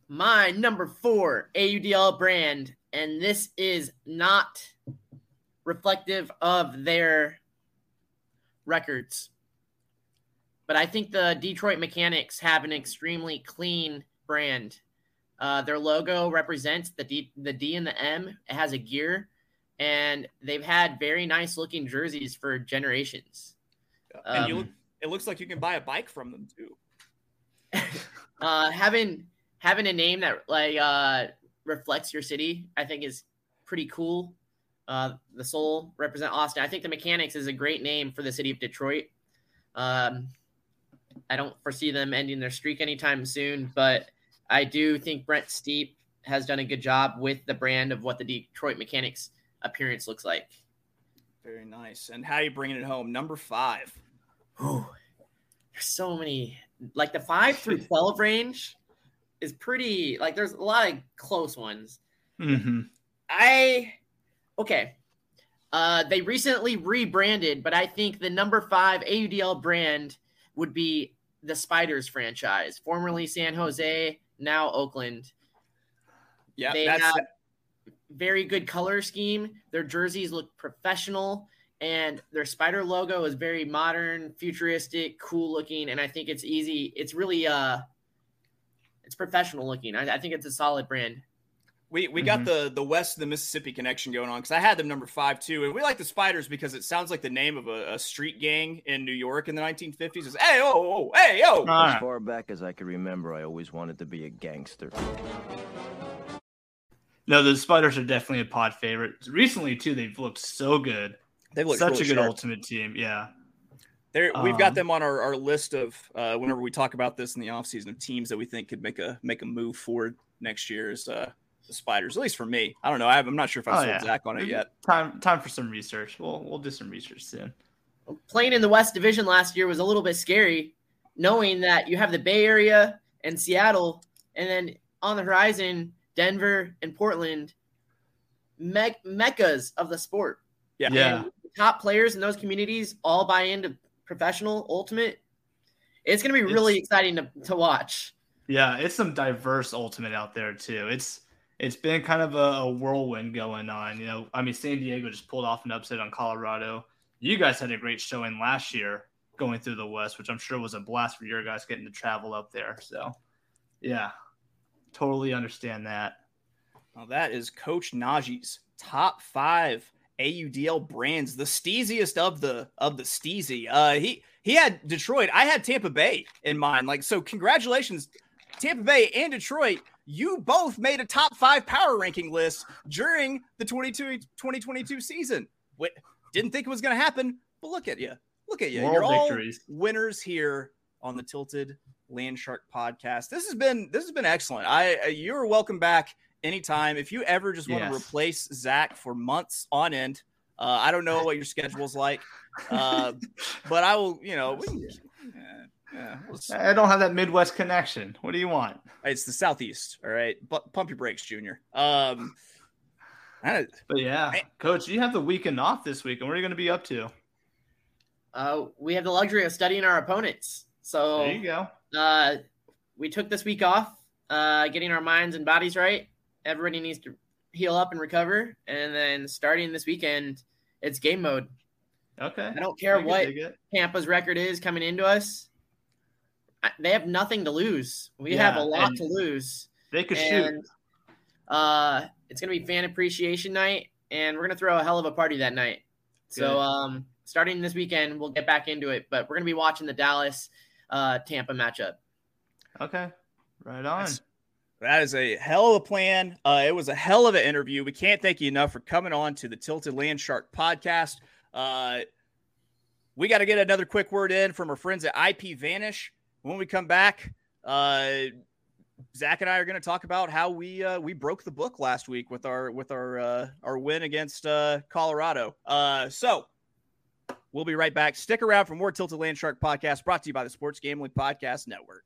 my number four AUDL brand, and this is not reflective of their records. But I think the Detroit Mechanics have an extremely clean brand. Uh, their logo represents the D, the D and the M. It has a gear, and they've had very nice looking jerseys for generations. and you Um, look, it looks like you can buy a bike from them too. uh, having having a name that like uh, reflects your city, I think is pretty cool. Uh, the Sol represent Austin. I think the Mechanics is a great name for the city of Detroit. Um, I don't foresee them ending their streak anytime soon, but I do think Brent Steepe has done a good job with the brand of what the Detroit Mechanics appearance looks like. Very nice. And how are you bringing it home? Number five. Ooh, there's so many. Like the five through twelve range is pretty. Like there's a lot of close ones. Mm-hmm. I okay. Uh, they recently rebranded, but I think the number five AUDL brand would be the Spiders franchise, formerly San Jose, now Oakland. Yeah, they that's have very good color scheme. Their jerseys look professional, and their spider logo is very modern, futuristic, cool looking. And I think it's easy. It's really uh, it's professional looking. I, I think it's a solid brand. We we Mhm. got the the west of the Mississippi connection going on because I had them number five too, and we like the Spiders because it sounds like the name of a, a street gang in New York in the 1950s. Is hey oh, oh hey yo. As far back as I can remember, I always wanted to be a gangster. No, the Spiders are definitely a pod favorite. Recently, too, they've looked so good. They look Such really a good sharp. ultimate team. Yeah. They're, we've got Um, them on our, our list of uh, whenever we talk about this in the offseason of teams that we think could make a make a move forward next year is uh, the Spiders. At least for me, I don't know. I have, I'm not sure if I Oh, sold yeah. Zack on it yet. Time time for some research. We'll we'll do some research soon. Playing in the West Division last year was a little bit scary, knowing that you have the Bay Area and Seattle, and then on the horizon, Denver and Portland, me- meccas of the sport. Yeah. Yeah. Top players in those communities all buy into professional ultimate. It's going to be really It's- exciting to, to watch. Yeah, it's some diverse ultimate out there too. It's it's been kind of a, a whirlwind going on. You know, I mean, San Diego just pulled off an upset on Colorado. You guys had a great showing last year going through the West, which I'm sure was a blast for your guys getting to travel up there. So, yeah, totally understand that. Well, that is Coach Naji's top five AUDL brands, the steeziest of the of the steezy. Uh, he he had Detroit. I had Tampa Bay in mind. Like, so congratulations, Tampa Bay and Detroit. You both made a top five power ranking list during the 22 2022 season. What didn't think it was going to happen, but look at you. Look at you. Moral You're all winners here on the Tilted Landshark podcast. This has been this has been excellent. I uh, you're welcome back anytime. If you ever just want to Yes. replace Zack for months on end, uh, I don't know what your schedule's like, uh, but I will. You know, we can, yeah, yeah, I don't have that Midwest connection. What do you want? it's the southeast. All right, Bu- pump your brakes, Junior. Um, I- But yeah, I- Coach, you have the weekend off this week, and what are you going to be up to? Uh, we have the luxury of studying our opponents. So There you go. uh, we took this week off, uh, getting our minds and bodies right. Everybody needs to heal up and recover. And then starting this weekend, it's game mode. Okay. I don't care I what dig. Tampa's record is coming into us. I- They have nothing to lose. We have a lot to lose. They could shoot. Uh, it's going to be fan appreciation night, and we're going to throw a hell of a party that night. Good. So, um, starting this weekend, we'll get back into it, but we're going to be watching the Dallas uh, Tampa matchup. Okay. Right on. That's- That is a hell of a plan. Uh, it was a hell of an interview. We can't thank you enough for coming on to the Tilted Landshark podcast. Uh, we got to get another quick word in from our friends at IPVanish. When we come back, uh, Zack and I are going to talk about how we uh, we broke the book last week with our with our uh, our win against uh, Colorado. Uh, so we'll be right back. Stick around for more Tilted Landshark podcast brought to you by the Sports Gambling Podcast Network.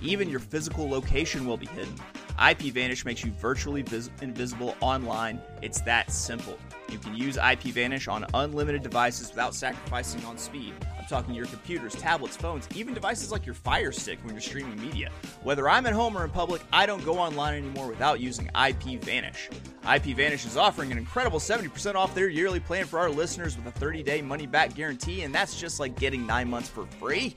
Even your physical location will be hidden. IPVanish makes you virtually vis- invisible online. It's that simple. You can use IPVanish on unlimited devices without sacrificing on speed. I'm talking your computers, tablets, phones, even devices like your Fire Stick when you're streaming media. Whether I'm at home or in public, I don't go online anymore without using IPVanish. IPVanish is offering an incredible 70% off their yearly plan for our listeners with a 30-day money-back guarantee, and that's just like getting nine months for free.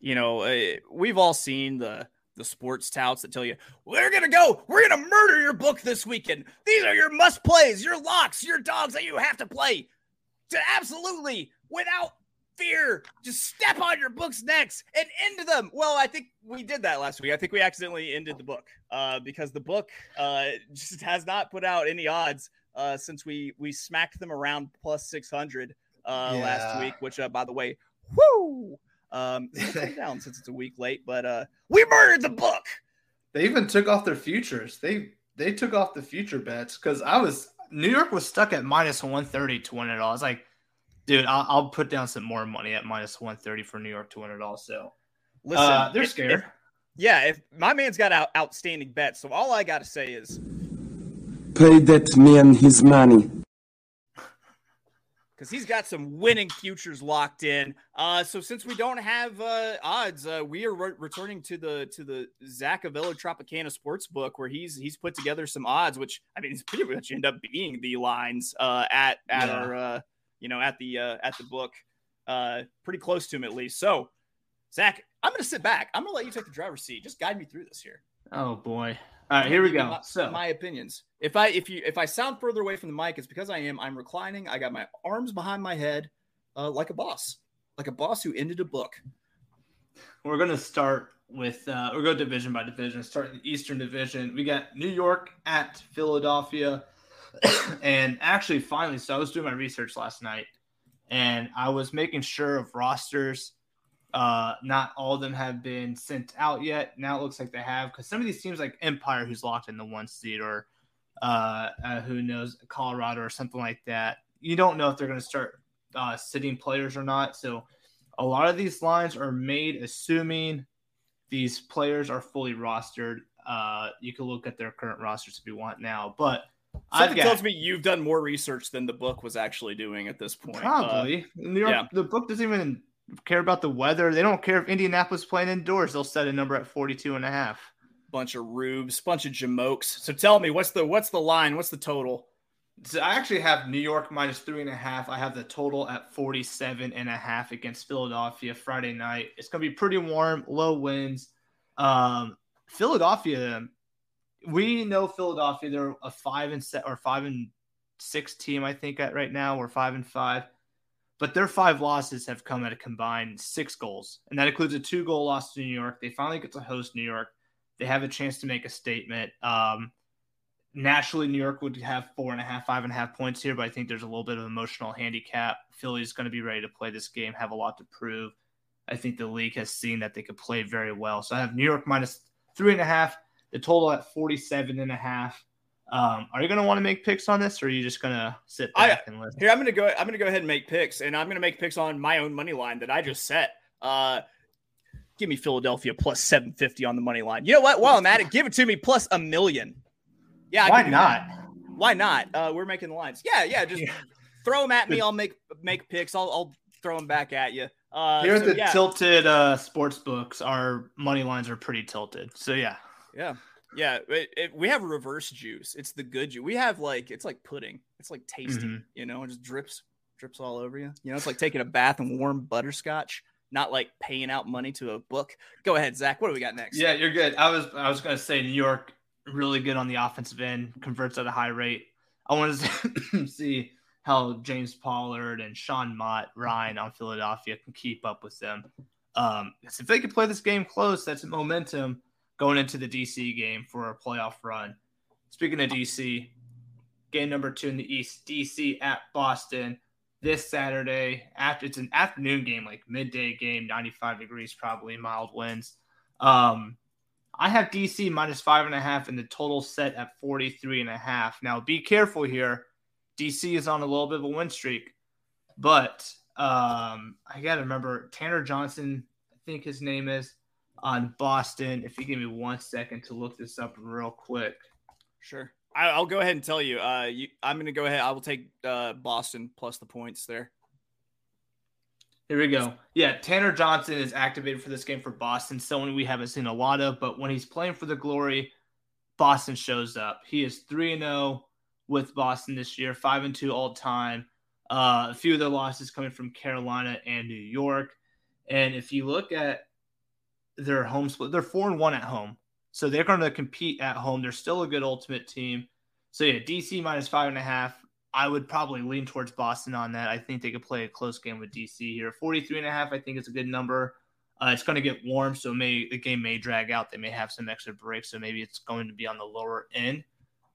you know, uh, we've all seen the the sports touts that tell you, we're going to go, we're going to murder your book this weekend. These are your must plays, your locks, your dogs that you have to play to absolutely, without fear, just step on your book's necks and into them. Well, I think we did that last week. I think we accidentally ended the book uh, because the book uh, just has not put out any odds uh, since we we smacked them around plus 600 uh, Yeah. last week, which, uh, by the way, whoo, um, it's down since it's a week late, but uh, we murdered the book. They even took off their futures. They they took off the future bets because I was New York was stuck at minus one thirty to win it all. I was like, dude, I'll, I'll put down some more money at minus one thirty for New York to win it all. So Listen, uh, they're if- scared. if- yeah, if my man's got out, outstanding bets, so all I got to say is Pay that man his money. Because he's got some winning futures locked in. Uh, so since we don't have uh, odds, uh, we are re- returning to the to the Zack Avello Tropicana sports book where he's he's put together some odds, which I mean, it's pretty much end up being the lines uh, at at Yeah. our uh, you know at the uh, at the book, uh, pretty close to him at least. So Zack, I'm gonna sit back. I'm gonna let you take the driver's seat. Just guide me through this here. Oh boy. All right, here we go. My, So my opinions. If I if you if I sound further away from the mic, it's because I am. I'm reclining. I got my arms behind my head, uh, like a boss, like a boss who ended a book. we're gonna start with uh we'll go division by division. Start in the Eastern Division. We got New York at Philadelphia. and actually finally, so I was doing my research last night and I was making sure of rosters. Uh not all of them have been sent out yet. Now it looks like they have because some of these teams like Empire who's locked in the one seed or uh, uh who knows Colorado or something like that. You don't know if they're gonna start uh sitting players or not. So a lot of these lines are made assuming these players are fully rostered. Uh, you can look at their current rosters if you want now, but Something got tells me you've done more research than the book was actually doing at this point. Uh, probably New York. yeah. The book doesn't even care about the weather. They don't care if Indianapolis playing indoors. They'll set a number at 42 and a half. bunch of rubes, bunch of jamokes. So tell me, what's the what's the line? What's the total? So I actually have New York minus three and a half. I have the total at 47 and a half against Philadelphia Friday night. It's going to be pretty warm, low winds. Um, Philadelphia, we know Philadelphia. They're a five and set or five and six team, I think, at right now. We're five and five, but their five losses have come at a combined six goals, and that includes a two goal loss to New York. They finally get to host New York. They have a chance to make a statement. Um, naturally New York would have four and a half, five and a half points here, but I think there's a little bit of emotional handicap. Philly's going to be ready to play this game, have a lot to prove. I think the league has seen that they could play very well. So I have New York minus three and a half, the total at 47 and a half. Um, are you going to want to make picks on this or are you just going to sit I- and listen? Here, I'm gonna go. I'm gonna go ahead and make picks, and I'm gonna make picks on my own money line that I just set. Uh, give me Philadelphia plus 750 on the money line. You know what? While I'm at it, give it to me plus a million. Yeah, Why not? that. Why not? Uh, we're making the lines. Yeah, yeah. Just Yeah. throw them at me. I'll make make picks. I'll I'll throw them back at you. Uh, Here at so, the yeah, tilted uh, sports books, our money lines are pretty tilted. So yeah. yeah, yeah. It, it- we have reverse juice. It's the good juice. We have like it's like pudding. It's like tasty. Mhm. You know, it just drips drips all over you. You know, it's like taking a bath in warm butterscotch. Not like paying out money to a book. Go ahead, Zack. What do we got next? Yeah, you're good. I was I was gonna say New York really good on the offensive end, converts at a high rate. I want to see how James Pollard and Sean Mott, Ryan on Philadelphia can keep up with them. Um, if they can play this game close, that's momentum going into the DC game for a playoff run. Speaking of DC, game number two in the East, DC at Boston this Saturday. After it's an afternoon game, like midday game, 95 degrees, probably mild winds. Um, I have DC minus five and a half and the total set at 43 and a half. Now be careful here. DC is on a little bit of a win streak, but um, I got to remember Tanner Johnson, I think his name is, on Boston. If you give me one second to look this up real quick. Sure. I, I'll go ahead and tell you. Uh, you, I'm going to go ahead. I will take uh, Boston plus the points there. Here we go. Yeah, Tanner Johnson is activated for this game for Boston. Someone we haven't seen a lot of, but when he's playing for the Glory, Boston shows up. He is three and zero with Boston this year, five and two all time. Uh, a few of their losses coming from Carolina and New York. And if you look at their home split, they're four and one at home, so they're going to compete at home. They're still a good ultimate team. So yeah, DC minus five and a half. I would probably lean towards Boston on that. I think they could play a close game with DC here. 43 and a half, I think is a good number. Uh, it's going to get warm, so may the game may drag out. They may have some extra breaks, so maybe it's going to be on the lower end.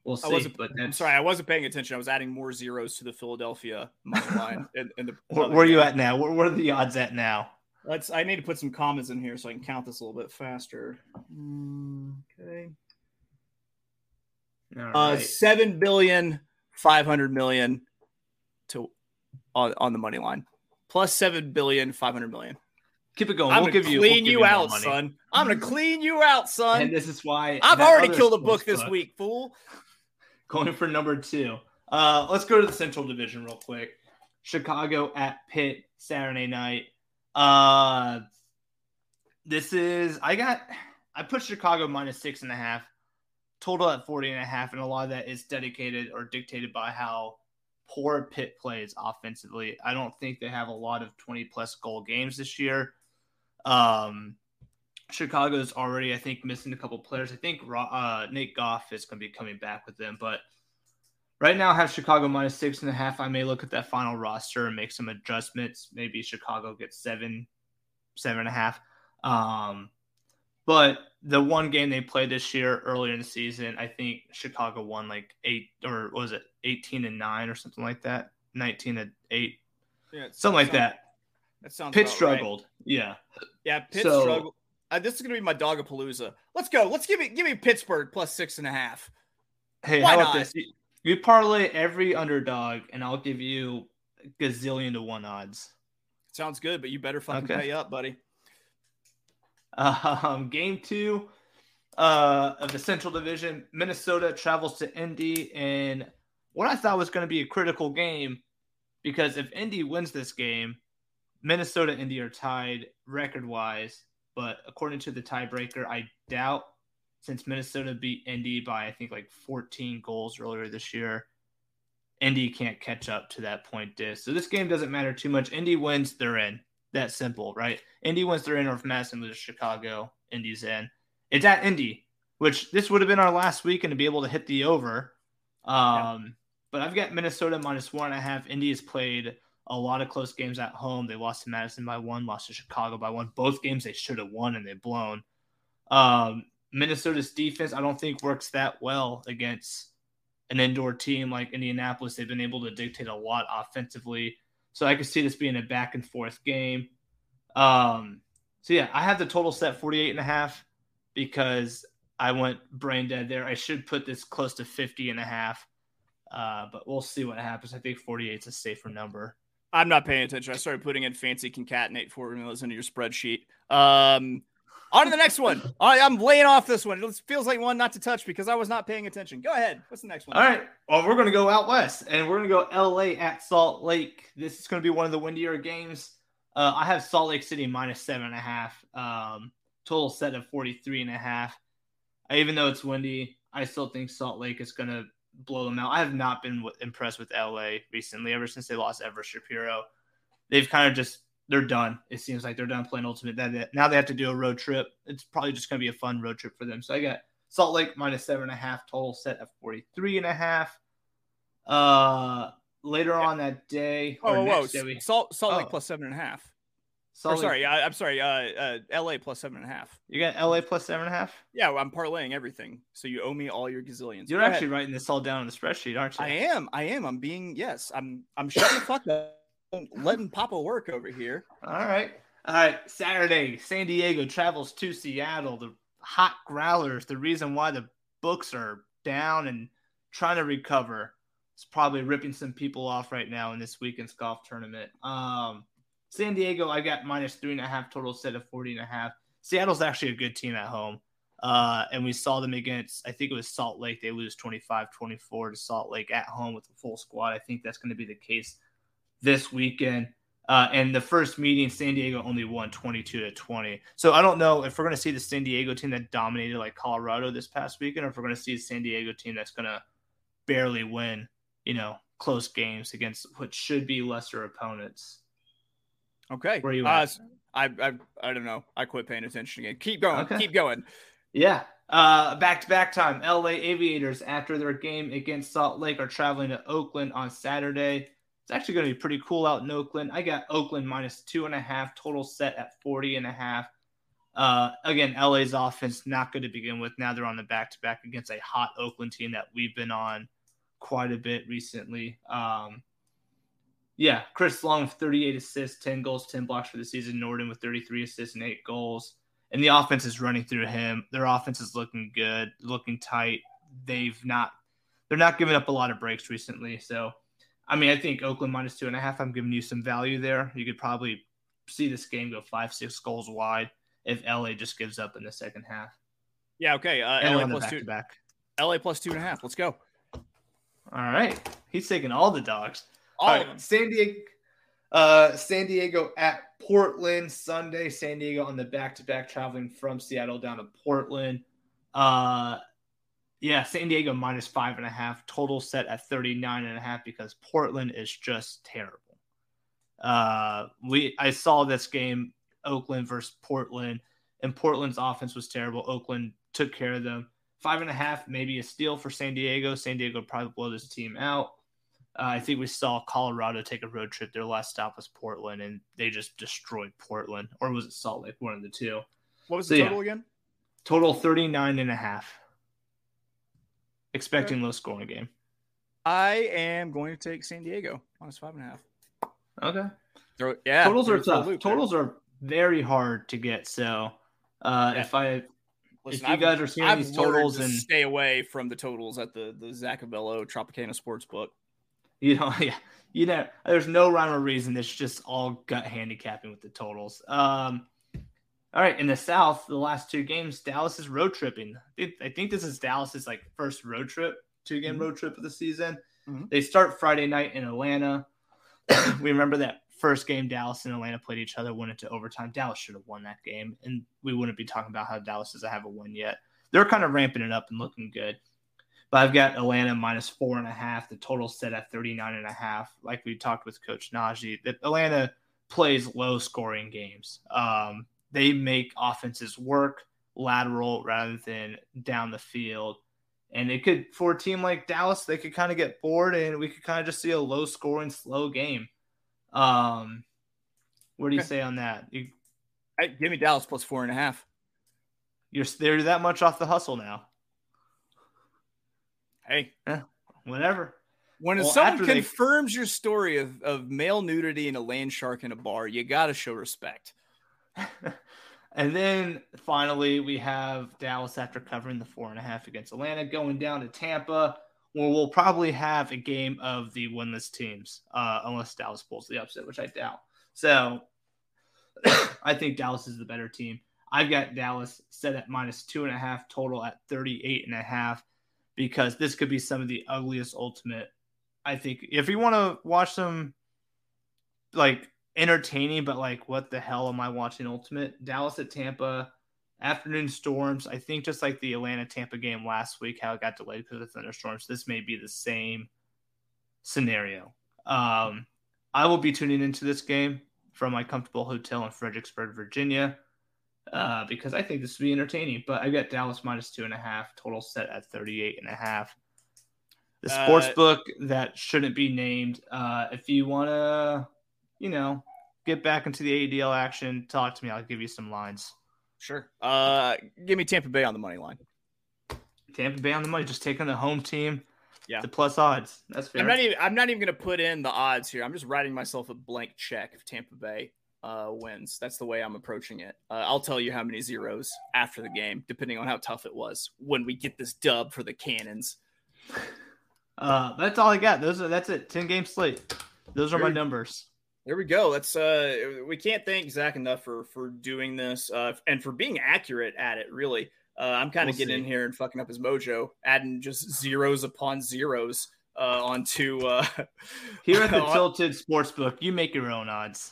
We'll see. I wasn't, but I'm sorry, I wasn't paying attention. I was adding more zeros to the Philadelphia money line. in, in the where, where are you at now? Where, where, are the odds at now? Let's. I need to put some commas in here so I can count this a little bit faster. Mm, okay. All Uh, right. seven billion five hundred million to on, on the money line, plus seven billion five hundred million. Keep it going. I'm we'll gonna give you. clean we'll you more out, son. I'm gonna clean you out, son. And this is why I've already killed a book this book- week, fool. going for number two. Uh, let's go to the Central Division real quick. Chicago at Pitt Saturday night. Uh, this is I got I put Chicago minus six and a half, total at 40 and a half, and a lot of that is dedicated or dictated by how poor Pitt plays offensively. I don't think they have a lot of 20 plus goal games this year. Um, Chicago's already, I think, missing a couple players. I think uh, Nate Goff is going to be coming back with them, but right now I have Chicago minus six and a half. I may look at that final roster and make some adjustments. Maybe Chicago gets seven, seven and a half. Um, but the one game they played this year earlier in the season, I think Chicago won like eight or what was it eighteen and nine or something like that, nineteen and eight, Yeah, something like sounds- that. That sounds Pitt about right. struggled. Yeah. Yeah, Pitt So- struggled. Uh, this is gonna be my dogapalooza. Let's go. Let's give me give me Pittsburgh plus six and a half. Hey, Why how about not? this? You, parlay every underdog, and I'll give you gazillion to one odds. Sounds good, but you better fucking Okay. pay up, buddy. Um, game two uh, of the Central Division, Minnesota travels to Indy, and what I thought was going to be a critical game because if Indy wins this game, Minnesota Indy are tied record wise. But according to the tiebreaker, I doubt since Minnesota beat Indy by I think like 14 goals earlier this year, Indy can't catch up to that point diss. So this game doesn't matter too much. Indy wins, they're in. That simple, right? Indy wins they're in, or if Madison loses Chicago, Indy's in. It's at Indy, which this would have been our last weekend to be able to hit the over. Um, But I've got Minnesota minus one and a half. Indy has played a lot of close games at home. They lost to Madison by one, lost to Chicago by one. Both games they should have won and they've blown. Um, Minnesota's defense, I don't think works that well against an indoor team like Indianapolis. They've been able to dictate a lot offensively. So I could see this being a back and forth game. Um, so yeah, I have the total set 48 and a half because I went brain dead there. I should put this close to 50 and a half. Uh, but we'll see what happens. I think 48 is a safer number. I'm not paying attention. I started putting in fancy concatenate formulas into your spreadsheet. Um, on to the next one. I, I'm laying off this one. It feels like one not to touch because I was not paying attention. Go ahead. What's the next one? All right. Well, we're going to go out west and we're going to go LA at Salt Lake. This is going to be one of the windier games. Uh, I have Salt Lake City minus seven and a half. Um, total set of 43 and a half. Uh, Even though it's windy, I still think Salt Lake is going to blow them out. I have not been w- impressed with LA recently, ever since they lost Ever Shapiro. They've kind of just, they're done. It seems like they're done playing Ultimate. That Now they have to do a road trip. It's probably just going to be a fun road trip for them. So I got Salt Lake minus seven and a half, total set of 43 and a half. Uh, later on that day, Oh, whoa, day, we, Salt, Salt Lake Oh. plus seven and a half. Salt or sorry, I, I'm sorry. Uh, uh, LA plus seven and a half. you got LA plus seven and a half. Yeah, well, I'm parlaying everything. So you owe me all your gazillions. You're Go actually ahead. writing this all down on the spreadsheet, aren't you? I am. I am. I'm being. Yes. I'm. I'm shutting the fuck up. Letting Papa work over here. All right. All right. Saturday, San Diego travels to Seattle. The hot growlers, the reason why the books are down and trying to recover. It's probably ripping some people off right now in this weekend's golf tournament. Um, San Diego, I got minus three and a half total set of 40 and a half. Seattle's actually a good team at home. Uh, and we saw them against, I think it was Salt Lake. They lose 25 24 to Salt Lake at home with the full squad. I think that's going to be the case this weekend. Uh, and the first meeting, San Diego only won 22 to 20. So I don't know if we're going to see the San Diego team that dominated like Colorado this past weekend, or if we're going to see a San Diego team that's going to barely win, you know, close games against what should be lesser opponents. Okay. Where you uh? I, I I don't know. I quit paying attention again. Keep going. Okay. Keep going. Yeah. Uh, back-to-back time. LA Aviators after their game against Salt Lake are traveling to Oakland on Saturday. It's actually going to be pretty cool out in Oakland. I got Oakland minus two and a half, total set at 40 and a half. Uh, again, LA's offense not good to begin with. Now they're on the back-to-back against a hot Oakland team that we've been on quite a bit recently. Um, yeah, Chris Long with 38 assists, 10 goals, 10 blocks for the season. Norden with 33 assists and eight goals. And the offense is running through him. Their offense is looking good, looking tight. They've not, they're not giving up a lot of breaks recently. So, I mean, I think Oakland minus two and a half. I'm giving you some value there. You could probably see this game go five, six goals wide if LA just gives up in the second half. Yeah. Okay. Uh, LA on the plus two. back-to-back. LA plus two and a half. Let's go. All right. He's taking all the dogs. All All of them. San Diego, uh, San Diego at Portland Sunday. San Diego on the back to back traveling from Seattle down to Portland. Uh, yeah, San Diego minus five and a half. Total set at 39 and a half because Portland is just terrible. Uh, we I saw this game, Oakland versus Portland, and Portland's offense was terrible. Oakland took care of them. Five and a half, maybe a steal for San Diego. San Diego probably blow this team out. Uh, I think we saw Colorado take a road trip. Their last stop was Portland, and they just destroyed Portland. Or was it Salt Lake? One of the two. What was So, the yeah. total again? Total 39 and a half. Expecting low scoring game. I am going to take San Diego minus five and a half. Okay. Throw, yeah. Totals are it for a tough. loop there. Totals are very hard to get. So uh, Yeah. if I Listen, if you I've- guys are seeing I've these totals to and- stay away from the totals at the the Zack Avello Tropicana Sportsbook. You know, yeah, you know, there's no rhyme or reason. It's just all gut handicapping with the totals. Um, all right, in the South, the last two games, Dallas is road tripping. I think, this is Dallas's like first road trip, two game Mhm. road trip of the season. Mhm. They start Friday night in Atlanta. we remember that first game Dallas and Atlanta played each other, went into overtime. Dallas should have won that game, and we wouldn't be talking about how Dallas doesn't have a win yet. They're kind of ramping it up and looking good. But I've got Atlanta minus four and a half. The total set at 39 and a half. Like we talked with Coach Naji, that Atlanta plays low scoring games. Um, they make offenses work lateral rather than down the field. And it could, for a team like Dallas, they could kind of get bored and we could kind of just see a low scoring, slow game. Um, what do you Okay. say on that? You, Hey, give me Dallas plus four and a half. you're they're that much off the hustle now. Hey, Whatever. when Well, someone after they- confirms your story of, of male nudity and a land shark in a bar, you got to show respect. and then finally, we have Dallas after covering the four and a half against Atlanta, going down to Tampa, where we'll probably have a game of the winless teams, uh, unless Dallas pulls the upset, which I doubt. So I think Dallas is the better team. I've got Dallas set at minus two and a half total at 38 and a half because this could be some of the ugliest ultimate. I think if you want to watch some like entertaining, but like, what the hell am I watching? Ultimate Dallas at Tampa, afternoon storms. I think just like the Atlanta Tampa game last week, how it got delayed because of thunderstorms. This may be the same scenario. Um, I will be tuning into this game from my comfortable hotel in Fredericksburg, Virginia, uh, because I think this will be entertaining. But I've got Dallas minus two and a half, total set at 38 and a half. The Uh, sports book that shouldn't be named. Uh, if you want to, you know, get back into the ADL action, talk to me. I'll give you some lines. Sure. Uh, give me Tampa Bay on the money line. Tampa Bay on the money, just taking the home team. Yeah. The plus odds. That's fair. I'm not even. I'm not even going to put in the odds here. I'm just writing myself a blank check if Tampa Bay uh, wins. That's the way I'm approaching it. Uh, I'll tell you how many zeros after the game, depending on how tough it was when we get this dub for the Cannons. Uh, that's all I got. Those are that's it. Ten game slate. Those are my numbers. There we go. Let's uh we can't thank Zack enough for for doing this uh and for being accurate at it, really. Uh I'm kind of We'll getting in here and fucking up his mojo, adding just zeros upon zeros uh onto uh Here at the on- Tilted Sportsbook, you make your own odds.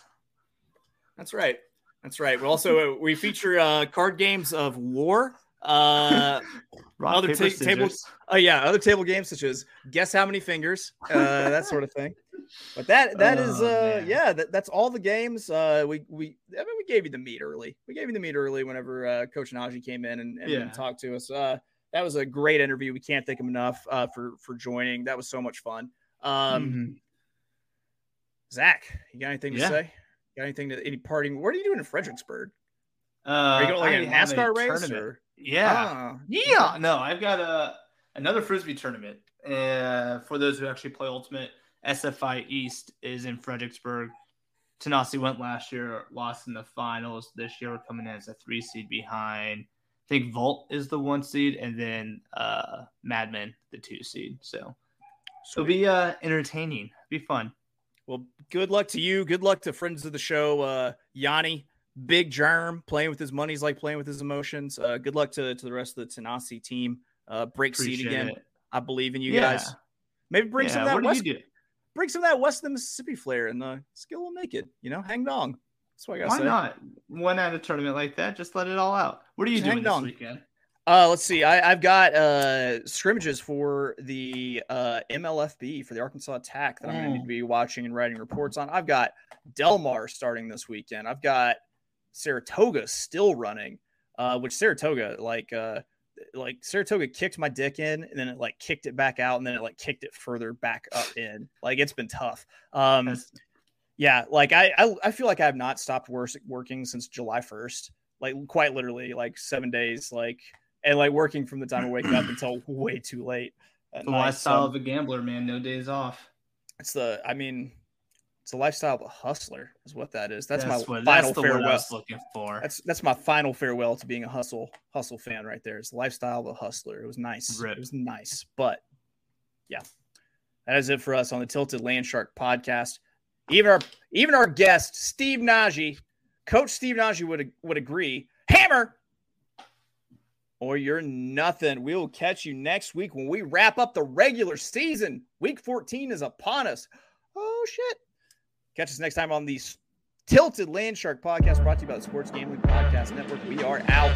That's right. That's right. We also uh, we feature uh card games of war. Uh Rock, Other paper, ta- table-. Oh yeah, other table games such as guess how many fingers, uh, that sort of thing. But that that is Oh, uh man. yeah, that, that's all the games. Uh we we I mean we gave you the meat early. We gave you the meat early whenever uh Coach Naji came in and, and, Yeah. talked to us. Uh that was a great interview. We can't thank him enough uh for for joining. That was so much fun. Um Mhm. Zack, you got anything to Yeah. say? Got anything to any parting? What are you doing in Fredericksburg? Uh, Are you going like I a NASCAR race tournament. or Yeah. Ah, Yeah, no, I've got a another frisbee tournament. Uh, for those who actually play Ultimate, SFI East is in Fredericksburg. Tanasi went last year, lost in the finals. This year, we're coming in as a three seed behind. I think Volt is the one seed, and then uh, Madman the two seed. So it'll be uh, entertaining, be fun. Well, good luck to you. Good luck to friends of the show, uh, Yanni, Big Germ, playing with his money is like playing with his emotions. Uh, good luck to, to the rest of the Tanasi team. Uh, break seed again. it. I believe in you Yeah. guys. Maybe bring some of that West? Bring some of that West of the Mississippi flair and the skill will make it. You know, hang dong. That's what I gotta Why say. not? One at a tournament like that, just let it all out. What are you Just doing hang this on. weekend? Uh, let's see. I, I've got uh scrimmages for the uh MLFB for the Arkansas Attack that I'm going to Mm. be watching and writing reports on. I've got Delmar starting this weekend. I've got Saratoga still running, uh, which Saratoga like uh like Saratoga kicked my dick in and then it like kicked it back out and then it like kicked it further back up in. Like it's been tough. Um, yeah, like I, I I feel like I have not stopped working since July 1st. Like quite literally like 7 days like and like working from the time I wake up until way too late. At the night. lifestyle So of a gambler, man. No days off. it's the I mean it's the lifestyle of a hustler is what that is. That's, my what, final that's the word I farewell. was looking for. That's that's my final farewell to being a hustle hustle fan right there. It's the lifestyle of a hustler. It was nice. Rip. It was nice. But yeah. That is it for us on the Tilted Landshark podcast. Even our even our guest, Steve Naji, Coach Steve Naji would would agree. Hammer or you're nothing. We will catch you next week when we wrap up the regular season. Week 14 is upon us. Oh shit. Catch us next time on the Tilted Landshark podcast brought to you by the Sports Gambling Podcast Network. We are out.